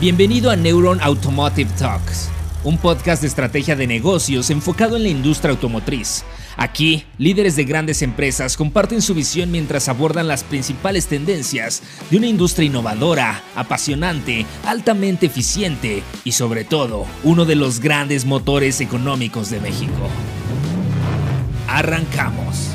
Bienvenido a Neuron Automotive Talks, un podcast de estrategia de negocios enfocado en la industria automotriz. Aquí, líderes de grandes empresas comparten su visión mientras abordan las principales tendencias de una industria innovadora, apasionante, altamente eficiente y sobre todo, uno de los grandes motores económicos de México. Arrancamos.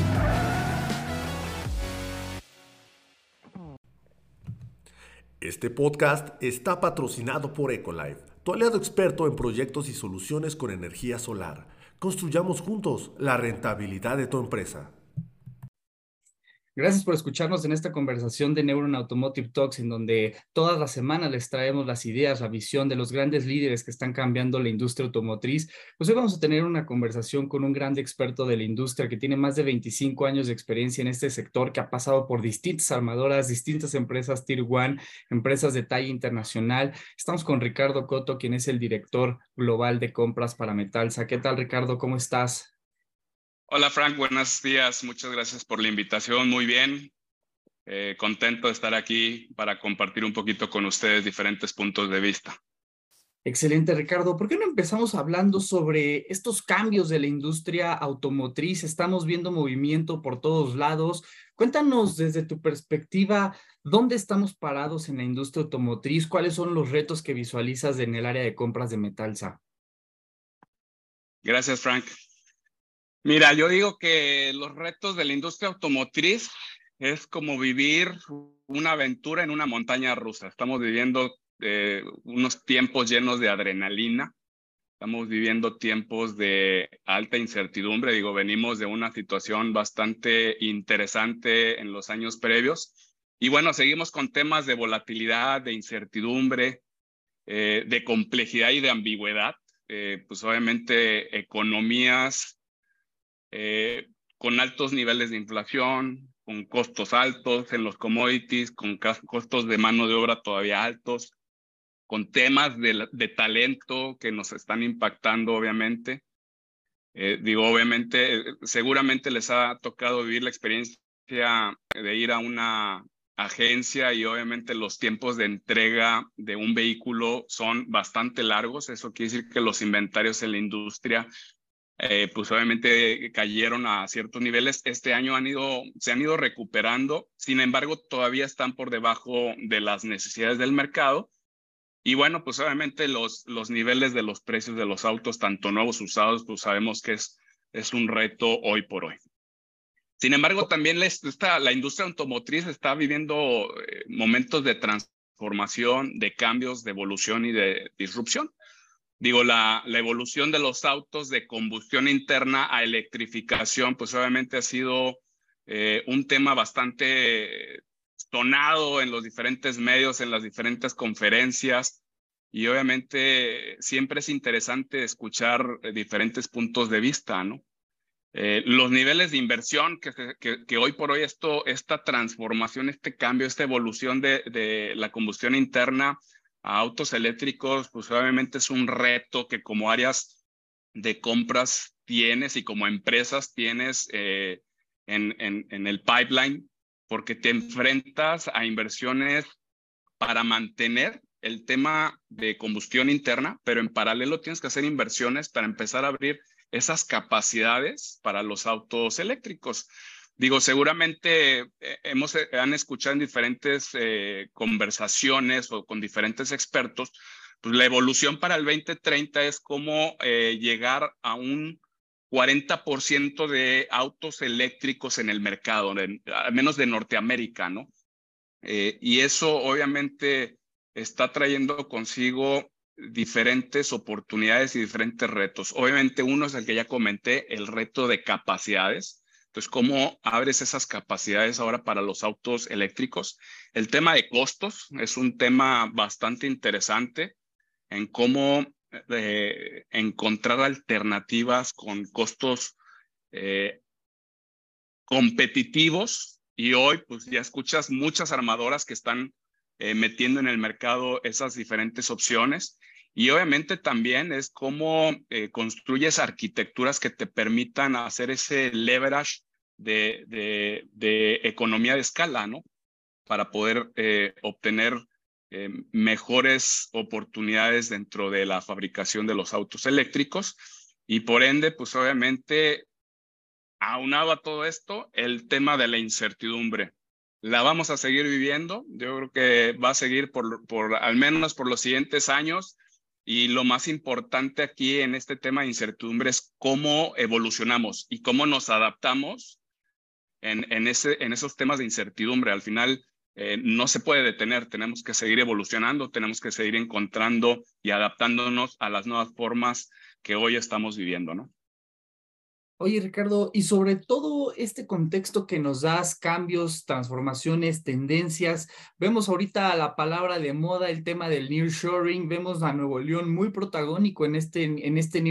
Este podcast está patrocinado por Ecolife, tu aliado experto en proyectos y soluciones con energía solar. Construyamos juntos la rentabilidad de tu empresa. Gracias por escucharnos en esta conversación de Neuron Automotive Talks, en donde todas las semanas les traemos las ideas, la visión de los grandes líderes que están cambiando la industria automotriz. Pues hoy vamos a tener una conversación con un gran experto de la industria que tiene más de 25 años de experiencia en este sector, que ha pasado por distintas armadoras, distintas empresas Tier One, empresas de talla internacional. Estamos con Ricardo Coto, quien es el director global de compras para Metalsa. ¿Qué tal, Ricardo? ¿Cómo estás? Hola Frank, buenos días. Muchas gracias por la invitación. Muy bien. Eh, contento de estar aquí para compartir un poquito con ustedes diferentes puntos de vista. Excelente, Ricardo. ¿Por qué no empezamos hablando sobre estos cambios de la industria automotriz? Estamos viendo movimiento por todos lados. Cuéntanos desde tu perspectiva, ¿dónde estamos parados en la industria automotriz? ¿Cuáles son los retos que visualizas en el área de compras de Metalsa? Gracias, Frank. Mira, yo digo que los retos de la industria automotriz es como vivir una aventura en una montaña rusa. Estamos viviendo eh, unos tiempos llenos de adrenalina. Estamos viviendo tiempos de alta incertidumbre. Digo, venimos de una situación bastante interesante en los años previos. Y bueno, seguimos con temas de volatilidad, de incertidumbre, eh, de complejidad y de ambigüedad. Eh, pues obviamente economías eh, con altos niveles de inflación, con costos altos en los commodities, con costos de mano de obra todavía altos, con temas de, de talento que nos están impactando, obviamente. Eh, digo, obviamente, seguramente les ha tocado vivir la experiencia de ir a una agencia y obviamente los tiempos de entrega de un vehículo son bastante largos. Eso quiere decir que los inventarios en la industria eh, pues obviamente cayeron a ciertos niveles. Este año han ido, se han ido recuperando, sin embargo, todavía están por debajo de las necesidades del mercado. Y bueno, pues obviamente los, los niveles de los precios de los autos, tanto nuevos usados, pues sabemos que es, es un reto hoy por hoy. Sin embargo, también está, la industria automotriz está viviendo eh, momentos de transformación, de cambios, de evolución y de disrupción digo, la, evolución de los autos de combustión interna a electrificación, pues obviamente ha sido eh, un tema bastante sonado en los diferentes medios, en las diferentes conferencias. Y obviamente siempre es interesante escuchar diferentes puntos de vista, ¿no? Eh, los niveles de inversión que, hoy por hoy esto, esta transformación, este cambio, esta evolución de la combustión interna a autos eléctricos, pues obviamente es un reto que como áreas de compras tienes y como empresas tienes eh, en, en, en el pipeline, porque te enfrentas a inversiones para mantener el tema de combustión interna, pero en paralelo tienes que hacer inversiones para empezar a abrir esas capacidades para los autos eléctricos. Digo, seguramente eh, hemos, eh, han escuchado en diferentes eh, conversaciones o con diferentes expertos, pues la evolución para el 2030 es cómo llegar a un 40% de autos eléctricos en el mercado, al menos de Norteamérica, ¿no? y eso obviamente está trayendo consigo diferentes oportunidades y diferentes retos. Obviamente uno es el que ya comenté, el reto de capacidades entonces, ¿cómo abres esas capacidades ahora para los autos eléctricos? El tema de costos es un tema bastante interesante en cómo eh, encontrar alternativas con costos eh, competitivos. Y hoy, pues ya escuchas muchas armadoras que están eh, metiendo en el mercado esas diferentes opciones. Y obviamente también es cómo construyes arquitecturas que te permitan hacer ese leverage de, de, economía de escala, ¿no? Para poder eh, obtener eh, mejores oportunidades dentro de la fabricación de los autos eléctricos y por ende, pues obviamente, aunado a todo esto, el tema de la incertidumbre. La vamos a seguir viviendo, yo creo que va a seguir por, por al menos por los siguientes años y lo más importante aquí en este tema de incertidumbre es cómo evolucionamos y cómo nos adaptamos en, ese, en esos temas de incertidumbre. Al final, eh, no se puede detener, tenemos que seguir evolucionando, tenemos que seguir encontrando y adaptándonos a las nuevas formas que hoy estamos viviendo, ¿no? Oye, Ricardo, y sobre todo este contexto que nos das, cambios, transformaciones, tendencias, vemos ahorita la palabra de moda, el tema del nearshoring, vemos a Nuevo León muy protagónico en este, en este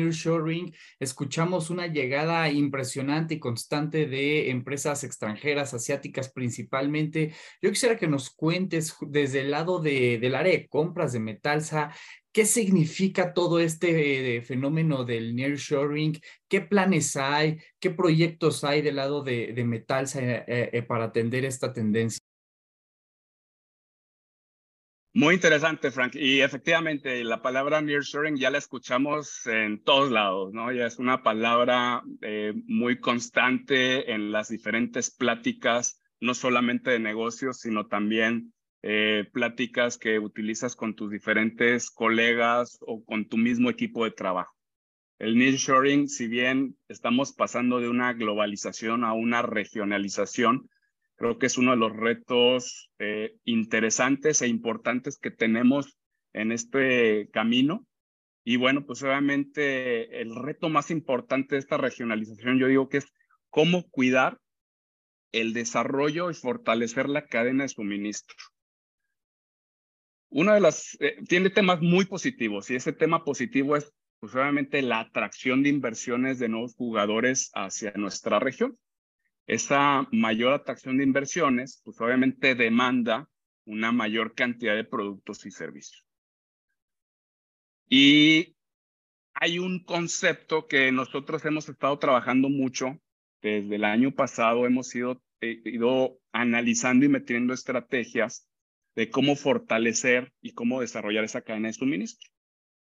escuchamos una llegada impresionante y constante de empresas extranjeras, asiáticas principalmente. Yo quisiera que nos cuentes desde el lado de, del área de compras de Metalsa, ¿Qué significa todo este eh, fenómeno del nearshoring? ¿Qué planes hay? ¿Qué proyectos hay del lado de, de Metalsa eh, eh, para atender esta tendencia? Muy interesante, Frank. Y efectivamente, la palabra nearshoring ya la escuchamos en todos lados, ¿no? Ya es una palabra muy constante en las diferentes pláticas, no solamente de negocios, sino también eh, pláticas que utilizas con tus diferentes colegas o con tu mismo equipo de trabajo. El nearshoring, si bien estamos pasando de una globalización a una regionalización, creo que es uno de los retos eh, interesantes e importantes que tenemos en este camino. Y bueno, pues obviamente el reto más importante de esta regionalización, yo digo que es cómo cuidar el desarrollo y fortalecer la cadena de suministro. Una de las, eh, tiene temas muy positivos y ese tema positivo es pues obviamente la atracción de inversiones de nuevos jugadores hacia nuestra región. Esa mayor atracción de inversiones, pues obviamente demanda una mayor cantidad de productos y servicios. Y hay un concepto que nosotros hemos estado trabajando mucho desde el año pasado, hemos ido, eh, ido analizando y metiendo estrategias de cómo fortalecer y cómo desarrollar esa cadena de suministro.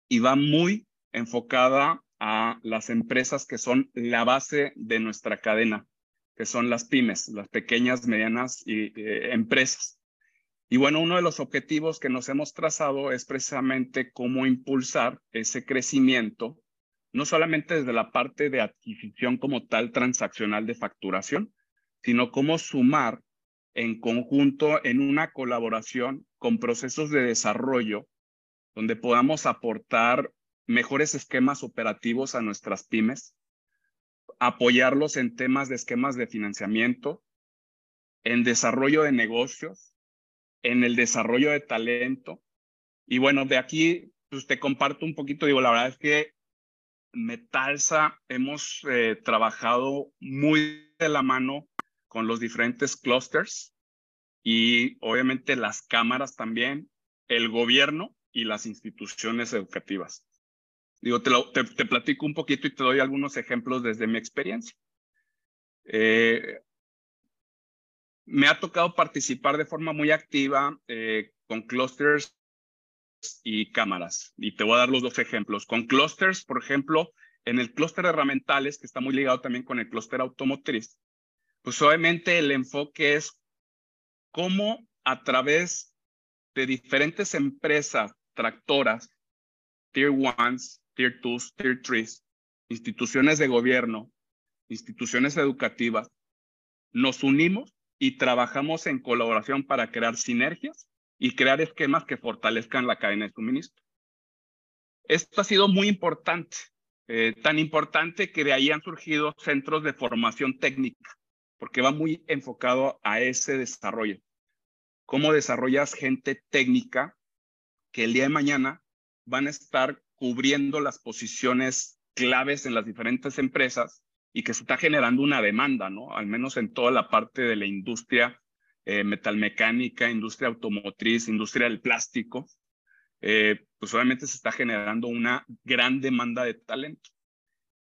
Y va muy enfocada a las empresas que son la base de nuestra cadena, que son las pymes, las pequeñas, medianas y, eh, empresas. Y bueno, uno de los objetivos que nos hemos trazado es precisamente cómo impulsar ese crecimiento, no solamente desde la parte de adquisición como tal transaccional de facturación, sino cómo sumar en conjunto en una colaboración con procesos de desarrollo donde podamos aportar mejores esquemas operativos a nuestras pymes, apoyarlos en temas de esquemas de financiamiento, en desarrollo de negocios, en el desarrollo de talento. Y bueno, de aquí pues te comparto un poquito, digo, la verdad es que Metalsa hemos eh, trabajado muy de la mano con los diferentes clusters y obviamente las cámaras también, el gobierno y las instituciones educativas. Digo, te, platico un poquito y te doy algunos ejemplos desde mi experiencia. Eh, me ha tocado participar de forma muy activa eh, con clusters y cámaras. Y te voy a dar los dos ejemplos. Con clusters, por ejemplo, en el clúster de herramientales, que está muy ligado también con el clúster automotriz, pues obviamente el enfoque es cómo a través de diferentes empresas tractoras, Tier 1, Tier 2, Tier 3, instituciones de gobierno, instituciones educativas, nos unimos y trabajamos en colaboración para crear sinergias y crear esquemas que fortalezcan la cadena de suministro. Esto ha sido muy importante, eh, tan importante que de ahí han surgido centros de formación técnica porque va muy enfocado a ese desarrollo. ¿Cómo desarrollas gente técnica que el día de mañana van a estar cubriendo las posiciones claves en las diferentes empresas y que se está generando una demanda, ¿no? Al menos en toda la parte de la industria eh, metalmecánica, industria automotriz, industria del plástico, eh, pues obviamente se está generando una gran demanda de talento.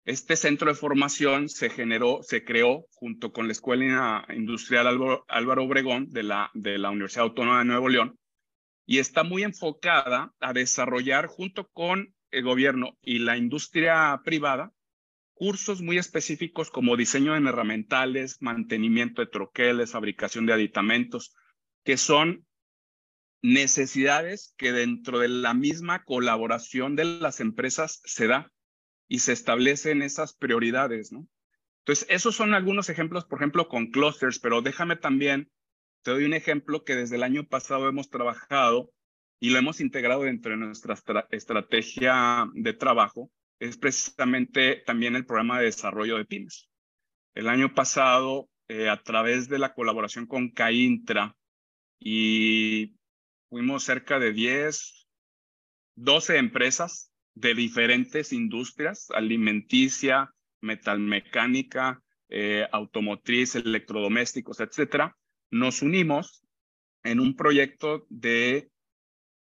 Este centro de formación se generó, se creó junto con la Escuela Industrial Álvaro, Obregón de la, Universidad Autónoma de Nuevo León y está muy enfocada a desarrollar junto con el gobierno y la industria privada cursos muy específicos como diseño de herramientales, mantenimiento de troqueles, fabricación de aditamentos, que son necesidades que dentro de la misma colaboración de las empresas se da y se establecen esas prioridades, ¿no? Entonces, esos son algunos ejemplos, por ejemplo, con clusters, pero déjame también, te doy un ejemplo que desde el año pasado hemos trabajado y lo hemos integrado dentro de nuestra estrategia de trabajo, es precisamente también el programa de desarrollo de pymes. El año pasado, eh, a través de la colaboración con CAINTRA y fuimos cerca de 10, 12 empresas de diferentes industrias, alimenticia, metalmecánica, eh, automotriz, electrodomésticos, etcétera, nos unimos en un proyecto de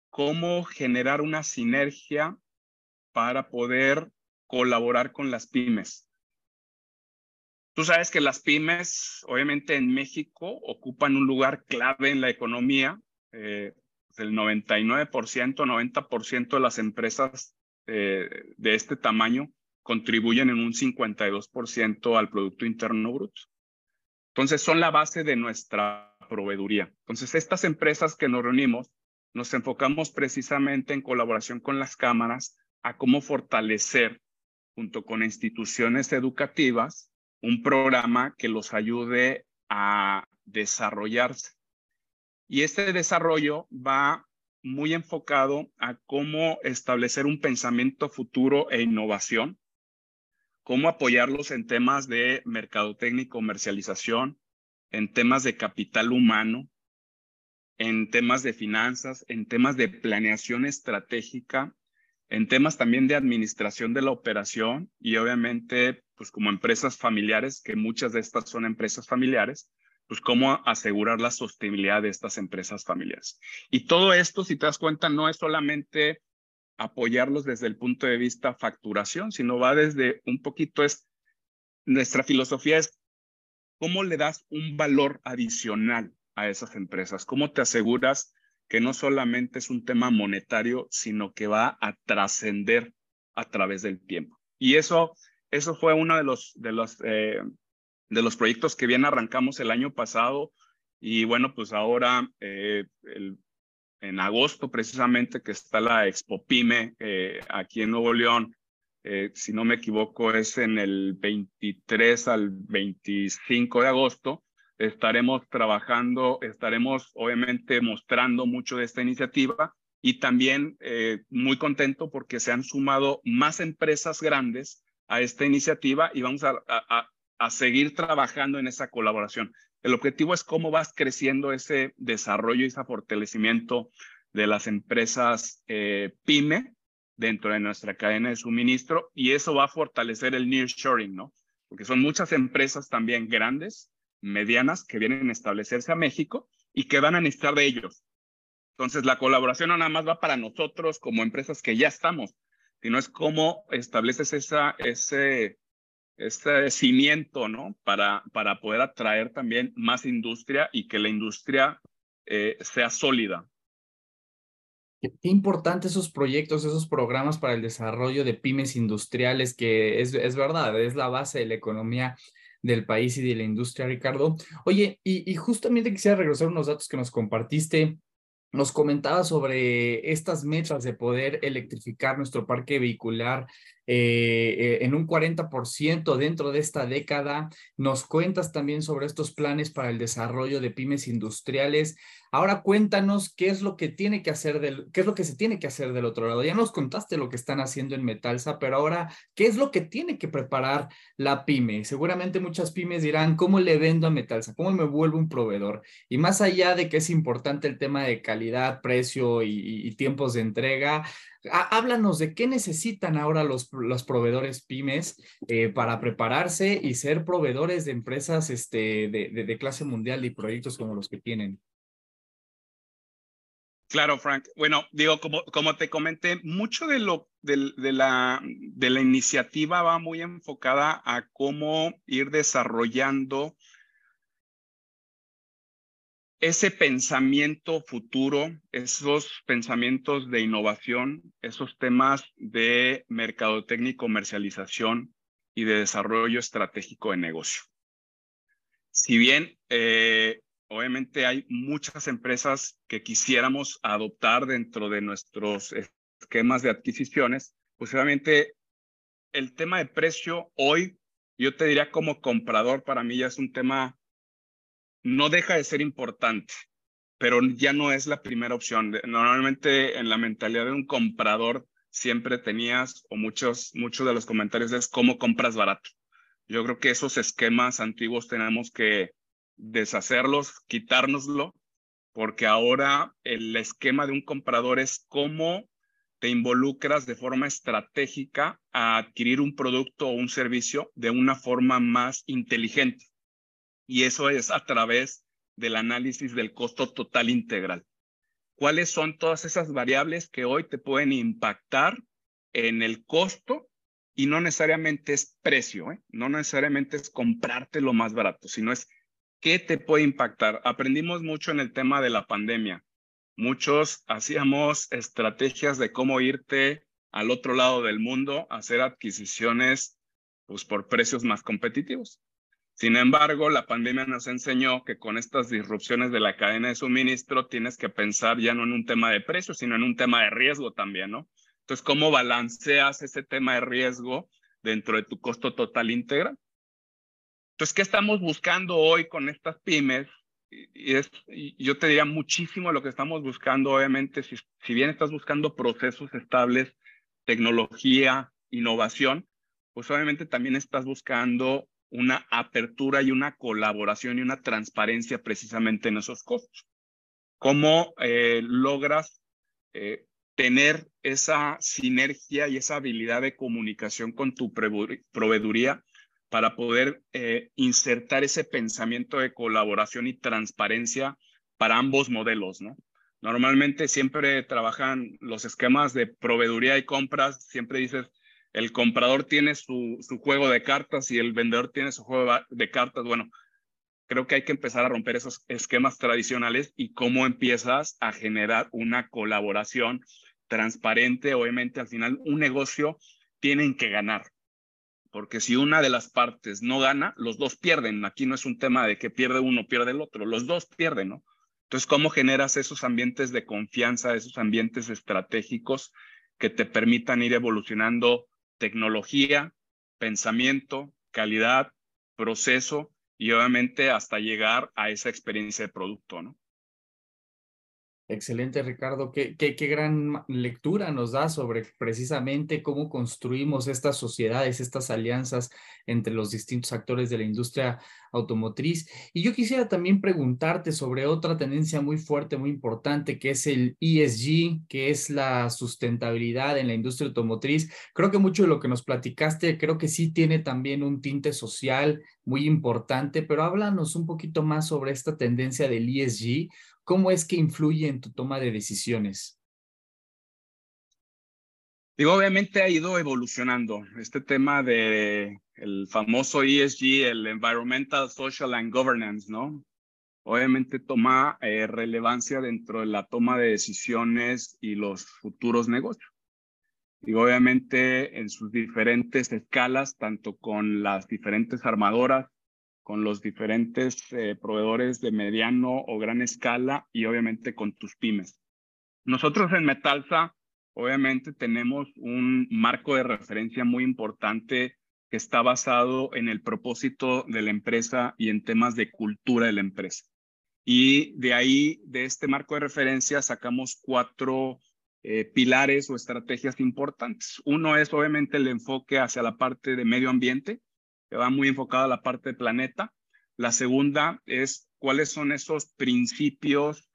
cómo generar una sinergia para poder colaborar con las pymes. Tú sabes que las pymes, obviamente en México, ocupan un lugar clave en la economía. Eh, el 99%, 90% de las empresas eh, de este tamaño contribuyen en un 52% al Producto Interno Bruto. Entonces, son la base de nuestra proveeduría. Entonces, estas empresas que nos reunimos, nos enfocamos precisamente en colaboración con las cámaras a cómo fortalecer, junto con instituciones educativas, un programa que los ayude a desarrollarse. Y este desarrollo va muy enfocado a cómo establecer un pensamiento futuro e innovación, cómo apoyarlos en temas de mercadotecnia y comercialización, en temas de capital humano, en temas de finanzas, en temas de planeación estratégica, en temas también de administración de la operación y obviamente, pues como empresas familiares, que muchas de estas son empresas familiares, pues cómo asegurar la sostenibilidad de estas empresas familiares. Y todo esto, si te das cuenta, no es solamente apoyarlos desde el punto de vista facturación, sino va desde un poquito es, nuestra filosofía es cómo le das un valor adicional a esas empresas, cómo te aseguras que no solamente es un tema monetario, sino que va a trascender a través del tiempo. Y eso, eso fue uno de los, de los eh, de los proyectos que bien arrancamos el año pasado y bueno, pues ahora eh, en agosto precisamente que está la Expo Pyme eh, aquí en Nuevo León, eh, si no me equivoco es en el 23 al 25 de agosto, estaremos trabajando, estaremos obviamente mostrando mucho de esta iniciativa y también muy contento porque se han sumado más empresas grandes a esta iniciativa y vamos a seguir trabajando en esa colaboración. El objetivo es cómo vas creciendo ese desarrollo y ese fortalecimiento de las empresas eh, PYME dentro de nuestra cadena de suministro y eso va a fortalecer el nearshoring, ¿no? Porque son muchas empresas también grandes, medianas, que vienen a establecerse a México y que van a necesitar de ellos. Entonces, la colaboración no nada más va para nosotros como empresas que ya estamos, sino es cómo estableces esa, ese, este cimiento, ¿no? Para, para poder atraer también más industria y que la industria eh, sea sólida. Qué, importante esos proyectos, esos programas para el desarrollo de pymes industriales, que es, es verdad, es la base de la economía del país y de la industria, Ricardo. Oye, y, y justamente quisiera regresar unos datos que nos compartiste nos comentaba sobre estas metas de poder electrificar nuestro parque vehicular eh, en un 40% dentro de esta década. Nos cuentas también sobre estos planes para el desarrollo de pymes industriales. Ahora cuéntanos qué es lo que tiene que hacer del, qué es lo que se tiene que hacer del otro lado. Ya nos contaste lo que están haciendo en Metalsa, pero ahora, ¿qué es lo que tiene que preparar la pyme? Seguramente muchas pymes dirán, ¿cómo le vendo a Metalsa? ¿Cómo me vuelvo un proveedor? Y más allá de que es importante el tema de calidad, precio y tiempos de entrega, háblanos de qué necesitan ahora los, los proveedores pymes eh, para prepararse y ser proveedores de empresas este, de, de, clase mundial y proyectos como los que tienen. Claro, Frank. Bueno, digo, como, como te comenté, mucho de, lo, de, la, de la iniciativa va muy enfocada a cómo ir desarrollando ese pensamiento futuro, esos pensamientos de innovación, esos temas de mercadotecnia y comercialización y de desarrollo estratégico de negocio. Si bien eh, obviamente hay muchas empresas que quisiéramos adoptar dentro de nuestros esquemas de adquisiciones, pues obviamente el tema de precio hoy, yo te diría como comprador, para mí ya es un tema, no deja de ser importante, pero ya no es la primera opción. Normalmente en la mentalidad de un comprador siempre tenías, o muchos, muchos de los comentarios es cómo compras barato. Yo creo que esos esquemas antiguos tenemos que deshacerlos, quitárnoslo, porque ahora el esquema de un comprador es cómo te involucras de forma estratégica a adquirir un producto o un servicio de una forma más inteligente. Y eso es a través del análisis del costo total integral. ¿Cuáles son todas esas variables que hoy te pueden impactar en el costo? Y no necesariamente es precio, ¿eh? no necesariamente es comprarte lo más barato, sino es qué te puede impactar. Aprendimos mucho en el tema de la pandemia muchos hacíamos estrategias de cómo irte al otro lado del mundo a hacer adquisiciones pues, por precios más competitivos. Sin embargo, la pandemia nos enseñó que con estas disrupciones de la cadena de suministro tienes que pensar ya no en un tema de precio, sino en un tema de riesgo también, ¿no? Entonces, ¿cómo balanceas ese tema de riesgo dentro de tu costo total integral? Entonces, ¿qué estamos buscando hoy con estas pymes? y, es, yo te diría muchísimo lo que estamos buscando, obviamente, si, si bien estás buscando procesos estables, tecnología, innovación, pues obviamente también estás buscando una apertura y una colaboración y una transparencia precisamente en esos costos. ¿Cómo eh, logras eh, tener esa sinergia y esa habilidad de comunicación con tu proveeduría para poder eh, insertar ese pensamiento de colaboración y transparencia para ambos modelos, ¿no? Normalmente siempre trabajan los esquemas de proveeduría y compras, siempre dices, el comprador tiene su, su juego de cartas y el vendedor tiene su juego de cartas. Bueno, creo que hay que empezar a romper esos esquemas tradicionales y cómo empiezas a generar una colaboración transparente. Obviamente, al final, un negocio tienen que ganar porque si una de las partes no gana, los dos pierden. Aquí no es un tema de que pierde uno, pierde el otro, los dos pierden, ¿no? Entonces, ¿cómo generas esos ambientes de confianza, esos ambientes estratégicos que te permitan ir evolucionando tecnología, pensamiento, calidad, proceso y obviamente hasta llegar a esa experiencia de producto, ¿no? Excelente, Ricardo. Qué, qué, qué, gran lectura nos da sobre precisamente cómo construimos estas sociedades, estas alianzas entre los distintos actores de la industria automotriz. Y yo quisiera también preguntarte sobre otra tendencia muy fuerte, muy importante, que es el ESG, que es la sustentabilidad en la industria automotriz. Creo que mucho de lo que nos platicaste, creo que sí tiene también un tinte social muy importante, pero háblanos un poquito más sobre esta tendencia del ESG ¿Cómo es que influye en tu toma de decisiones? Digo, obviamente ha ido evolucionando. Este tema de el famoso ESG, el Environmental, Social and Governance, ¿no? Obviamente toma eh, relevancia dentro de la toma de decisiones y los futuros negocios. Y obviamente en sus diferentes escalas, tanto con las diferentes armadoras, con los diferentes eh, proveedores de mediano o gran escala y obviamente con tus pymes. Nosotros en Metalsa, obviamente tenemos un marco de referencia muy importante que está basado en el propósito de la empresa y en temas de cultura de la empresa. Y de ahí, de este marco de referencia, sacamos cuatro eh, pilares o estrategias importantes. Uno es obviamente el enfoque hacia la parte de medio ambiente, que va muy enfocada a la parte de planeta. La segunda es cuáles son esos principios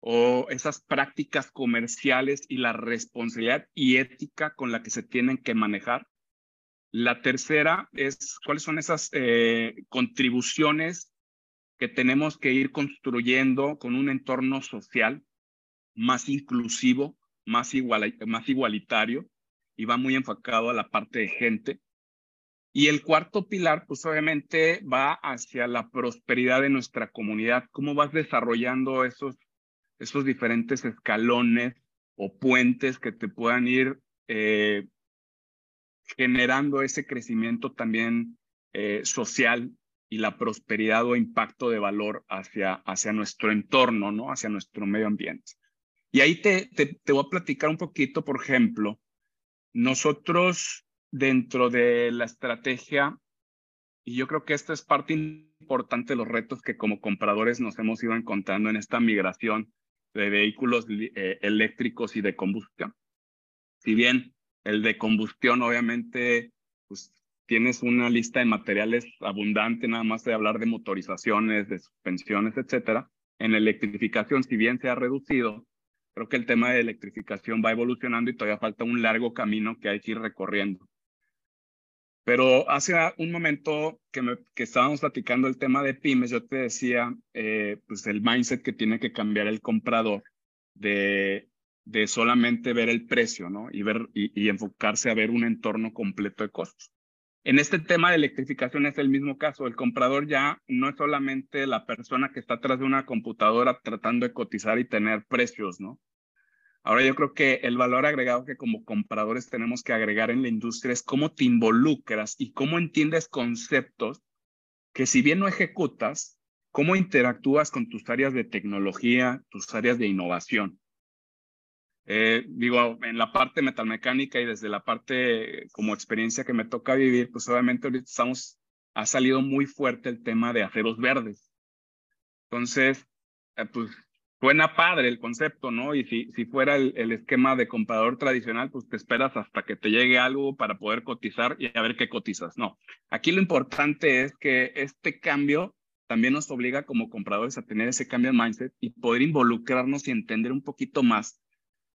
o esas prácticas comerciales y la responsabilidad y ética con la que se tienen que manejar. La tercera es cuáles son esas eh, contribuciones que tenemos que ir construyendo con un entorno social más inclusivo, más, igual, más igualitario y va muy enfocado a la parte de gente. Y el cuarto pilar, pues obviamente va hacia la prosperidad de nuestra comunidad. ¿Cómo vas desarrollando esos, esos diferentes escalones o puentes que te puedan ir eh, generando ese crecimiento también eh, social y la prosperidad o impacto de valor hacia, hacia nuestro entorno, ¿no? Hacia nuestro medio ambiente. Y ahí te, te, te voy a platicar un poquito, por ejemplo, nosotros dentro de la estrategia, y yo creo que esta es parte importante de los retos que como compradores nos hemos ido encontrando en esta migración de vehículos eh, eléctricos y de combustión. Si bien el de combustión obviamente pues, tienes una lista de materiales abundante, nada más de hablar de motorizaciones, de suspensiones, etcétera. En electrificación, si bien se ha reducido, creo que el tema de electrificación va evolucionando y todavía falta un largo camino que hay que ir recorriendo. Pero hace un momento que, me, que estábamos platicando el tema de pymes, yo te decía, eh, pues el mindset que tiene que cambiar el comprador de, de solamente ver el precio, ¿no? Y, ver, y, enfocarse a ver un entorno completo de costos. En este tema de electrificación es el mismo caso. El comprador ya no es solamente la persona que está atrás de una computadora tratando de cotizar y tener precios, ¿no? Ahora yo creo que el valor agregado que como compradores tenemos que agregar en la industria es cómo te involucras y cómo entiendes conceptos que si bien no ejecutas, cómo interactúas con tus áreas de tecnología, tus áreas de innovación. Eh, digo, en la parte metalmecánica y desde la parte como experiencia que me toca vivir, pues obviamente ahorita estamos, ha salido muy fuerte el tema de aceros verdes. Entonces, eh, pues Suena padre el concepto, ¿no? Y si, si fuera el, el, esquema de comprador tradicional, pues te esperas hasta que te llegue algo para poder cotizar y a ver qué cotizas. No, aquí lo importante es que este cambio también nos obliga como compradores a tener ese cambio de mindset y poder involucrarnos y entender un poquito más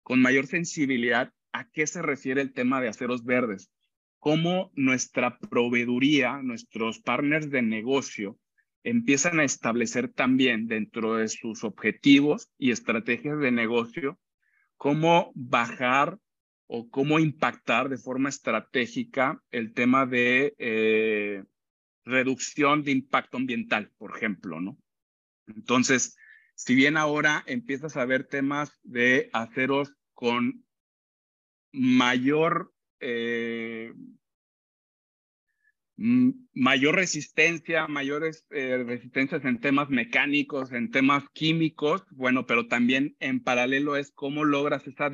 con mayor sensibilidad a qué se refiere el tema de aceros verdes, cómo nuestra proveeduría, nuestros partners de negocio, empiezan a establecer también dentro de sus objetivos y estrategias de negocio cómo bajar o cómo impactar de forma estratégica el tema de eh, reducción de impacto ambiental, por ejemplo, ¿no? Entonces, si bien ahora empiezas a ver temas de aceros con mayor eh, mayor resistencia, mayores eh, resistencias en temas mecánicos, en temas químicos, bueno, pero también en paralelo es cómo logras esa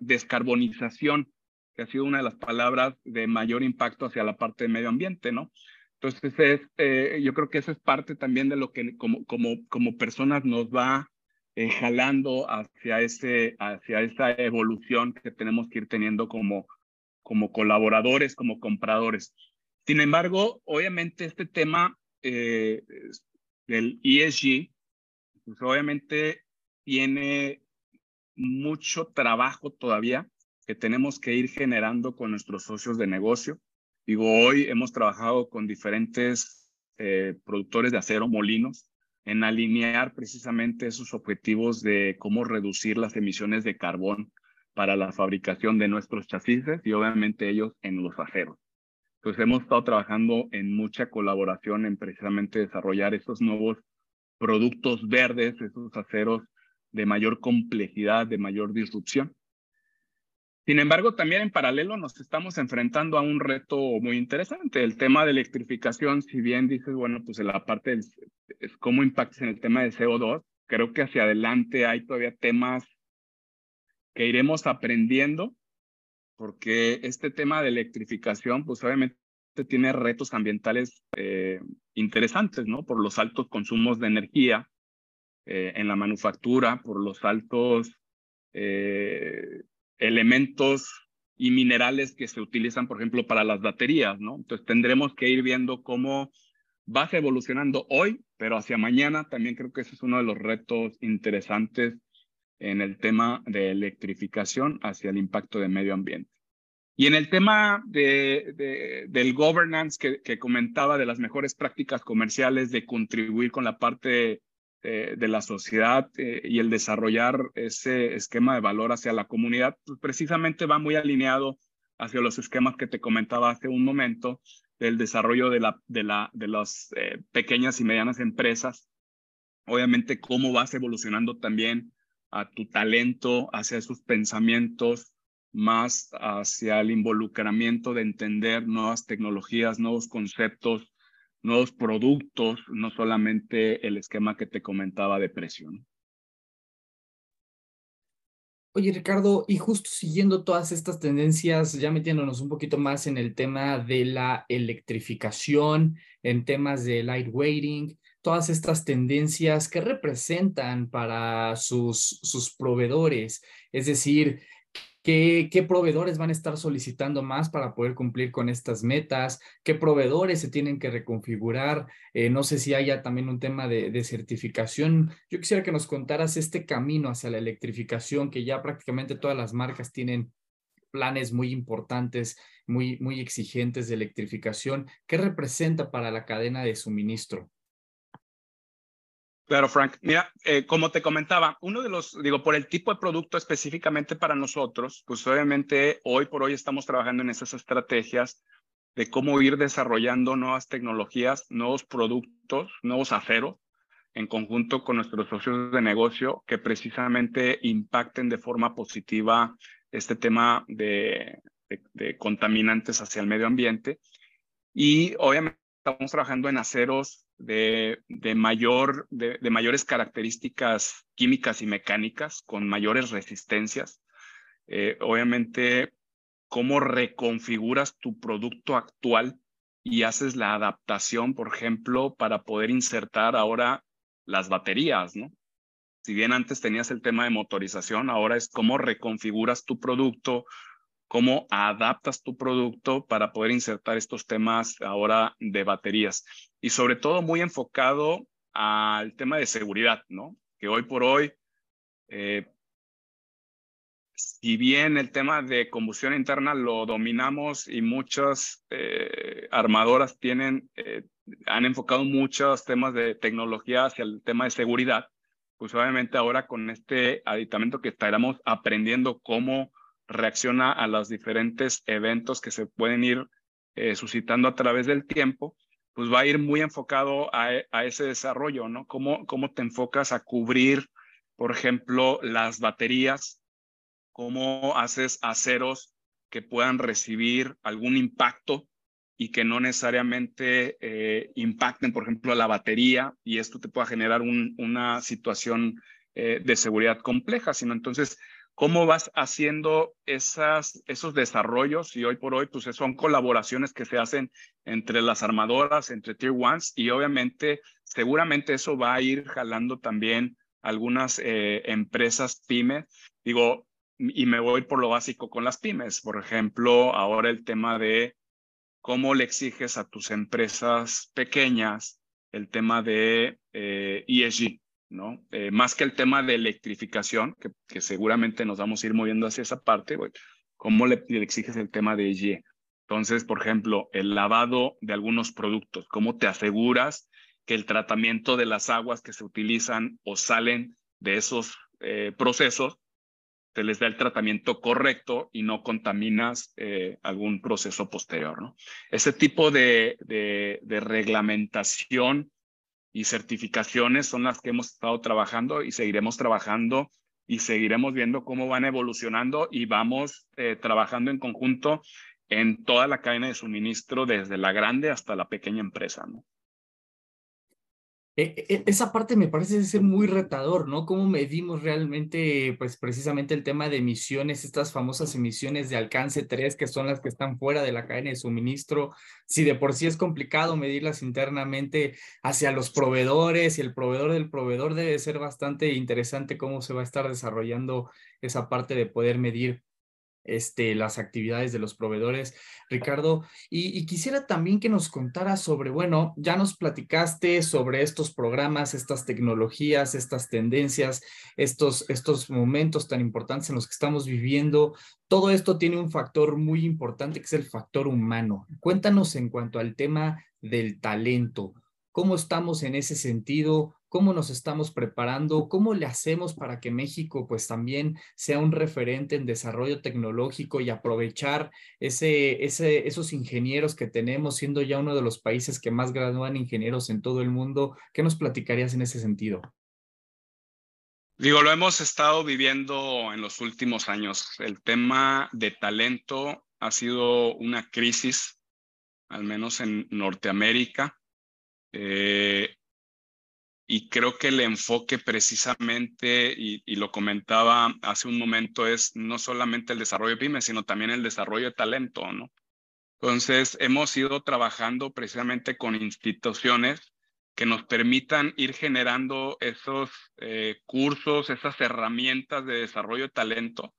descarbonización, que ha sido una de las palabras de mayor impacto hacia la parte de medio ambiente, ¿no? Entonces, es, eh, yo creo que eso es parte también de lo que como, como, como personas nos va eh, jalando hacia, ese, hacia esa evolución que tenemos que ir teniendo como, como colaboradores, como compradores. Sin embargo, obviamente este tema eh, del ESG, pues obviamente tiene mucho trabajo todavía que tenemos que ir generando con nuestros socios de negocio. Digo, hoy hemos trabajado con diferentes eh, productores de acero, molinos, en alinear precisamente esos objetivos de cómo reducir las emisiones de carbón para la fabricación de nuestros chasis y obviamente ellos en los aceros pues hemos estado trabajando en mucha colaboración en precisamente desarrollar estos nuevos productos verdes, esos aceros de mayor complejidad, de mayor disrupción. Sin embargo, también en paralelo nos estamos enfrentando a un reto muy interesante, el tema de electrificación, si bien dices, bueno, pues en la parte es cómo impacta en el tema de CO2, creo que hacia adelante hay todavía temas que iremos aprendiendo porque este tema de electrificación, pues obviamente tiene retos ambientales eh, interesantes, ¿no? Por los altos consumos de energía eh, en la manufactura, por los altos eh, elementos y minerales que se utilizan, por ejemplo, para las baterías, ¿no? Entonces tendremos que ir viendo cómo va evolucionando hoy, pero hacia mañana también creo que ese es uno de los retos interesantes en el tema de electrificación hacia el impacto de medio ambiente. Y en el tema de, del governance que, comentaba de las mejores prácticas comerciales, de contribuir con la parte de, la sociedad eh, y el desarrollar ese esquema de valor hacia la comunidad, pues precisamente va muy alineado hacia los esquemas que te comentaba hace un momento, del desarrollo de, la, de, la, de las eh, pequeñas y medianas empresas. Obviamente, cómo vas evolucionando también a tu talento, hacia sus pensamientos, más hacia el involucramiento de entender nuevas tecnologías, nuevos conceptos, nuevos productos, no solamente el esquema que te comentaba de presión. Oye, Ricardo, y justo siguiendo todas estas tendencias, ya metiéndonos un poquito más en el tema de la electrificación, en temas de lightweighting, todas estas tendencias que representan para sus, sus proveedores, es decir, ¿Qué, ¿Qué, proveedores van a estar solicitando más para poder cumplir con estas metas? ¿Qué proveedores se tienen que reconfigurar? Eh, no sé si haya también un tema de, de, certificación. Yo quisiera que nos contaras este camino hacia la electrificación, que ya prácticamente todas las marcas tienen planes muy importantes, muy, muy exigentes de electrificación. ¿Qué representa para la cadena de suministro? Claro, Frank. Mira, eh, como te comentaba, uno de los, digo, por el tipo de producto específicamente para nosotros, pues obviamente hoy por hoy estamos trabajando en esas estrategias de cómo ir desarrollando nuevas tecnologías, nuevos productos, nuevos aceros, en conjunto con nuestros socios de negocio que precisamente impacten de forma positiva este tema de, de, de contaminantes hacia el medio ambiente. Y obviamente estamos trabajando en aceros de, de, mayor, de, de, mayores características químicas y mecánicas, con mayores resistencias. Eh, obviamente, cómo reconfiguras tu producto actual y haces la adaptación, por ejemplo, para poder insertar ahora las baterías, ¿no? Si bien antes tenías el tema de motorización, ahora es cómo reconfiguras tu producto, cómo adaptas tu producto para poder insertar estos temas ahora de baterías y sobre todo muy enfocado al tema de seguridad, ¿no? Que hoy por hoy, eh, si bien el tema de combustión interna lo dominamos y muchas eh, armadoras tienen, eh, han enfocado muchos temas de tecnología hacia el tema de seguridad, pues obviamente ahora con este aditamento que estaremos aprendiendo cómo reacciona a los diferentes eventos que se pueden ir eh, suscitando a través del tiempo, pues va a ir muy enfocado a, a, ese desarrollo, ¿no? ¿Cómo, ¿Cómo te enfocas a cubrir, por ejemplo, las baterías? ¿Cómo haces aceros que puedan recibir algún impacto y que no necesariamente eh, impacten, por ejemplo, a la batería y esto te pueda generar un, una situación eh, de seguridad compleja, sino entonces cómo vas haciendo esos desarrollos y hoy por hoy pues son colaboraciones que se hacen entre las armadoras, entre Tier Ones y obviamente seguramente eso va a ir jalando también algunas eh, empresas pymes. Digo, y me voy por lo básico con las pymes. Por ejemplo, ahora el tema de cómo le exiges a tus empresas pequeñas el tema de eh, ESG, ¿no? Eh, más que el tema de electrificación, que, que, seguramente nos vamos a ir moviendo hacia esa parte, ¿cómo le, exiges el tema de EG? Entonces, por ejemplo, el lavado de algunos productos, ¿cómo te aseguras que el tratamiento de las aguas que se utilizan o salen de esos eh, procesos, se les da el tratamiento correcto y no contaminas eh, algún proceso posterior, ¿no? Ese tipo de, de reglamentación y certificaciones son las que hemos estado trabajando y seguiremos trabajando y seguiremos viendo cómo van evolucionando y vamos eh, trabajando en conjunto en toda la cadena de suministro, desde la grande hasta la pequeña empresa. ¿no? E, e, esa parte me parece ser muy retador, ¿no? ¿Cómo medimos realmente, pues precisamente el tema de emisiones, estas famosas emisiones de alcance 3, que son las que están fuera de la cadena de suministro? Si de por sí es complicado medirlas internamente hacia los proveedores y el proveedor del proveedor debe ser bastante interesante cómo se va a estar desarrollando esa parte de poder medir este, las actividades de los proveedores, Ricardo. Y, y, quisiera también que nos contara sobre, bueno, ya nos platicaste sobre estos programas, estas tecnologías, estas tendencias, estos, estos momentos tan importantes en los que estamos viviendo. Todo esto tiene un factor muy importante que es el factor humano. Cuéntanos en cuanto al tema del talento. ¿Cómo estamos en ese sentido? Cómo nos estamos preparando, cómo le hacemos para que México pues también sea un referente en desarrollo tecnológico y aprovechar ese, ese, esos ingenieros que tenemos, siendo ya uno de los países que más gradúan ingenieros en todo el mundo. ¿Qué nos platicarías en ese sentido? Digo, lo hemos estado viviendo en los últimos años. El tema de talento ha sido una crisis, al menos en Norteamérica. Eh, y creo que el enfoque precisamente, y, lo comentaba hace un momento, es no solamente el desarrollo de pymes, sino también el desarrollo de talento, ¿no? Entonces, hemos ido trabajando precisamente con instituciones que nos permitan ir generando esos eh, cursos, esas herramientas de desarrollo de talento,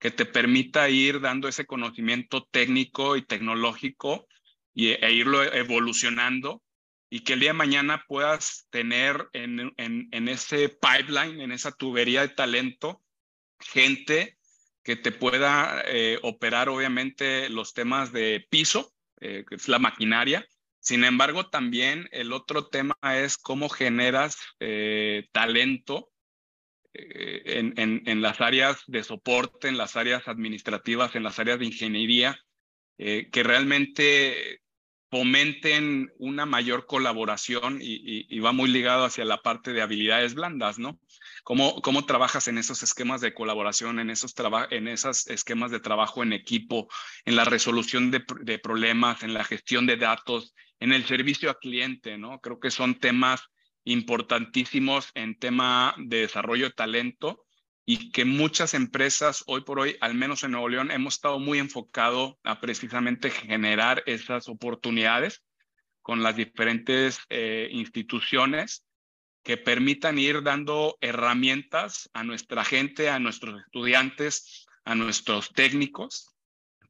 que te permita ir dando ese conocimiento técnico y tecnológico y, e irlo evolucionando y que el día de mañana puedas tener en, en, en ese pipeline, en esa tubería de talento, gente que te pueda eh, operar obviamente los temas de piso, eh, que es la maquinaria. Sin embargo, también el otro tema es cómo generas eh, talento en, en, en, las áreas de soporte, en las áreas administrativas, en las áreas de ingeniería, que realmente fomenten una mayor colaboración y, va muy ligado hacia la parte de habilidades blandas, ¿no? ¿Cómo, cómo trabajas en esos esquemas de colaboración, en esos, en esos esquemas de trabajo en equipo, en la resolución de, de problemas, en la gestión de datos, en el servicio al cliente, ¿no? Creo que son temas importantísimos en tema de desarrollo de talento y que muchas empresas hoy por hoy, al menos en Nuevo León, hemos estado muy enfocado a precisamente generar esas oportunidades con las diferentes eh, instituciones que permitan ir dando herramientas a nuestra gente, a nuestros estudiantes, a nuestros técnicos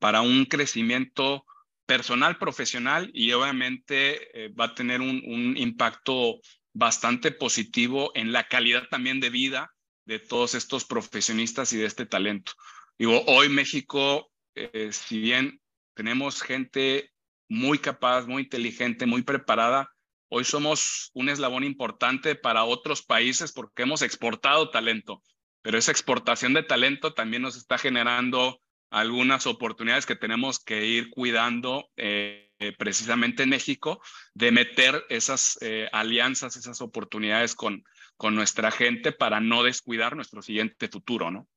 para un crecimiento personal, profesional y obviamente eh, va a tener un, un impacto bastante positivo en la calidad también de vida de todos estos profesionistas y de este talento. Digo, hoy México, eh, si bien tenemos gente muy capaz, muy inteligente, muy preparada, hoy somos un eslabón importante para otros países porque hemos exportado talento, pero esa exportación de talento también nos está generando algunas oportunidades que tenemos que ir cuidando eh, precisamente en México, de meter esas eh, alianzas, esas oportunidades con, con nuestra gente para no descuidar nuestro siguiente futuro, ¿no?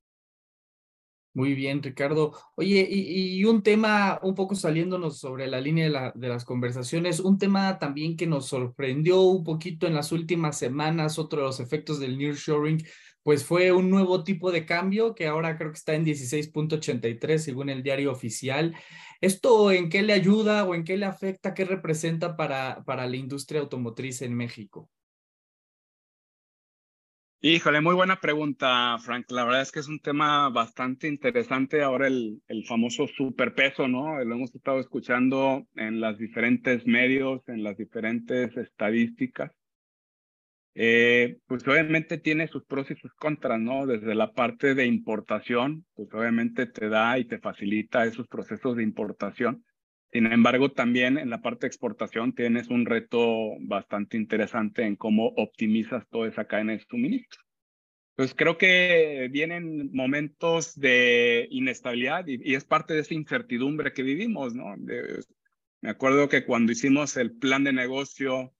Muy bien, Ricardo. Oye, y, un tema un poco saliéndonos sobre la línea de, de, las conversaciones, un tema también que nos sorprendió un poquito en las últimas semanas, otro de los efectos del nearshoring, pues fue un nuevo tipo de cambio que ahora creo que está en 16.83 según el diario oficial. ¿Esto en qué le ayuda o en qué le afecta, qué representa para, para la industria automotriz en México? Híjole, muy buena pregunta, Frank. La verdad es que es un tema bastante interesante. Ahora el, el famoso superpeso, ¿no? Lo hemos estado escuchando en los diferentes medios, en las diferentes estadísticas. Eh, pues obviamente tiene sus pros y sus contras, ¿no? Desde la parte de importación, pues obviamente te da y te facilita esos procesos de importación. Sin embargo, también en la parte de exportación tienes un reto bastante interesante en cómo optimizas toda esa cadena de suministro. Entonces, creo que vienen momentos de inestabilidad y, y es parte de esa incertidumbre que vivimos, ¿no? De, me acuerdo que cuando hicimos el plan de negocio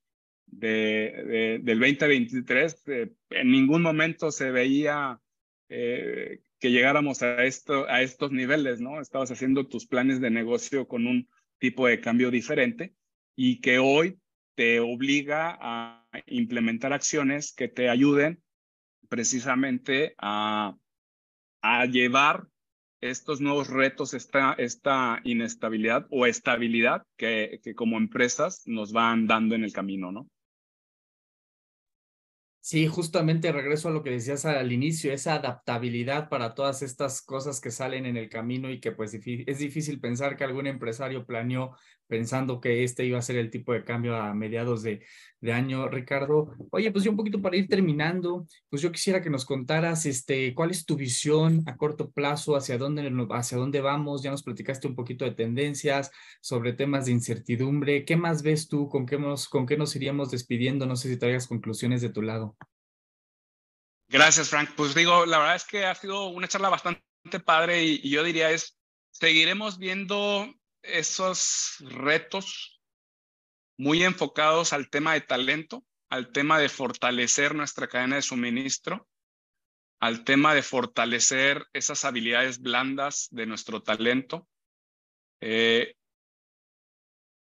de, de, del 2023, eh, en ningún momento se veía eh, que llegáramos a, esto, a estos niveles, ¿no? Estabas haciendo tus planes de negocio con un tipo de cambio diferente y que hoy te obliga a implementar acciones que te ayuden precisamente a, a llevar estos nuevos retos, esta, esta inestabilidad o estabilidad que, que como empresas nos van dando en el camino, ¿no? Sí, justamente regreso a lo que decías al inicio, esa adaptabilidad para todas estas cosas que salen en el camino y que pues es difícil pensar que algún empresario planeó pensando que este iba a ser el tipo de cambio a mediados de, de año, Ricardo. Oye, pues yo un poquito para ir terminando, pues yo quisiera que nos contaras, este, cuál es tu visión a corto plazo, hacia dónde, hacia dónde vamos. Ya nos platicaste un poquito de tendencias, sobre temas de incertidumbre. ¿Qué más ves tú? ¿Con qué nos, con qué nos iríamos despidiendo? No sé si traigas conclusiones de tu lado. Gracias, Frank. Pues digo, la verdad es que ha sido una charla bastante padre y, y yo diría es, seguiremos viendo esos retos muy enfocados al tema de talento, al tema de fortalecer nuestra cadena de suministro, al tema de fortalecer esas habilidades blandas de nuestro talento. Eh,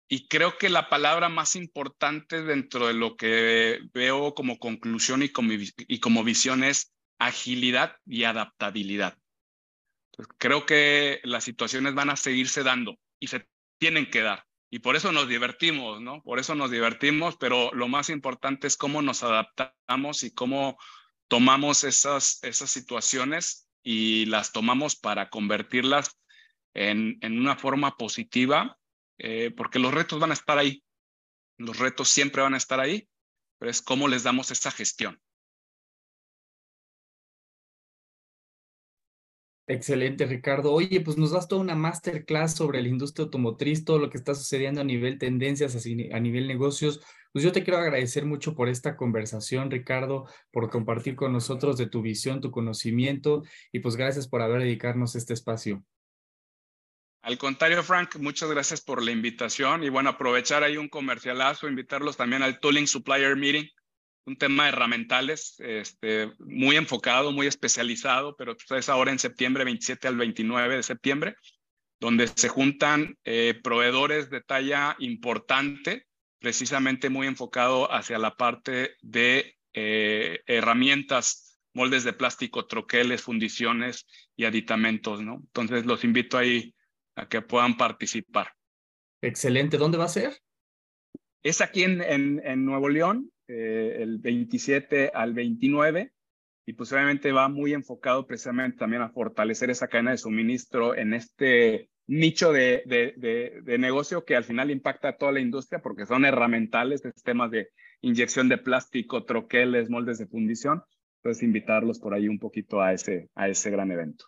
y creo que la palabra más importante dentro de lo que veo como conclusión y como, y como visión es agilidad y adaptabilidad. creo que las situaciones van a seguirse dando y se tienen que dar. Y por eso nos divertimos, ¿no? Por eso nos divertimos, pero lo más importante es cómo nos adaptamos y cómo tomamos esas, esas situaciones y las tomamos para convertirlas en, en una forma positiva, eh, porque los retos van a estar ahí. Los retos siempre van a estar ahí, pero es cómo les damos esa gestión. Excelente, Ricardo. Oye, pues nos das toda una masterclass sobre la industria automotriz, todo lo que está sucediendo a nivel tendencias, a nivel negocios. Pues yo te quiero agradecer mucho por esta conversación, Ricardo, por compartir con nosotros de tu visión, tu conocimiento y pues gracias por haber dedicarnos este espacio. Al contrario, Frank, muchas gracias por la invitación y bueno, aprovechar ahí un comercialazo, invitarlos también al Tooling Supplier Meeting un tema de herramientales este, muy enfocado, muy especializado, pero pues, es ahora en septiembre 27 al 29 de septiembre, donde se juntan eh, proveedores de talla importante, precisamente muy enfocado hacia la parte de eh, herramientas, moldes de plástico, troqueles, fundiciones y aditamentos, ¿no? Entonces los invito ahí a que puedan participar. Excelente. ¿Dónde va a ser? Es aquí en, en Nuevo León, eh, el 27 al 29 y pues obviamente va muy enfocado precisamente también a fortalecer esa cadena de suministro en este nicho de, de, de, negocio que al final impacta a toda la industria porque son herramientales, temas de inyección de plástico, troqueles, moldes de fundición. Entonces invitarlos por ahí un poquito a ese, a ese gran evento.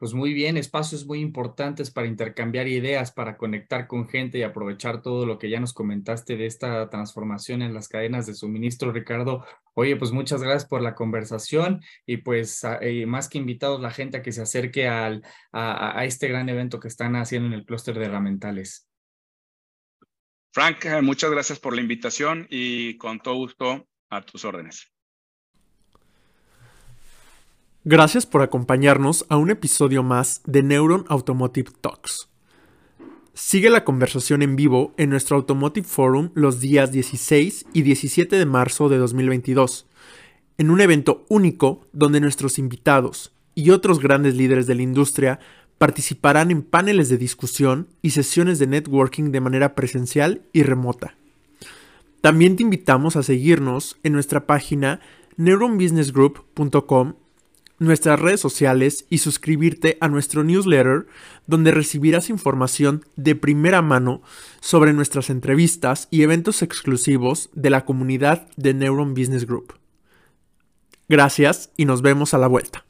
Pues muy bien, espacios muy importantes para intercambiar ideas, para conectar con gente y aprovechar todo lo que ya nos comentaste de esta transformación en las cadenas de suministro, Ricardo. Oye, pues muchas gracias por la conversación y pues eh, más que invitados la gente a que se acerque al, a, a este gran evento que están haciendo en el clúster de herramientales. Frank, muchas gracias por la invitación y con todo gusto a tus órdenes. Gracias por acompañarnos a un episodio más de Neuron Automotive Talks. Sigue la conversación en vivo en nuestro Automotive Forum los días 16 y 17 de marzo de 2022, en un evento único donde nuestros invitados y otros grandes líderes de la industria participarán en paneles de discusión y sesiones de networking de manera presencial y remota. También te invitamos a seguirnos en nuestra página neuronbusinessgroup.com nuestras redes sociales y suscribirte a nuestro newsletter donde recibirás información de primera mano sobre nuestras entrevistas y eventos exclusivos de la comunidad de Neuron Business Group. Gracias y nos vemos a la vuelta.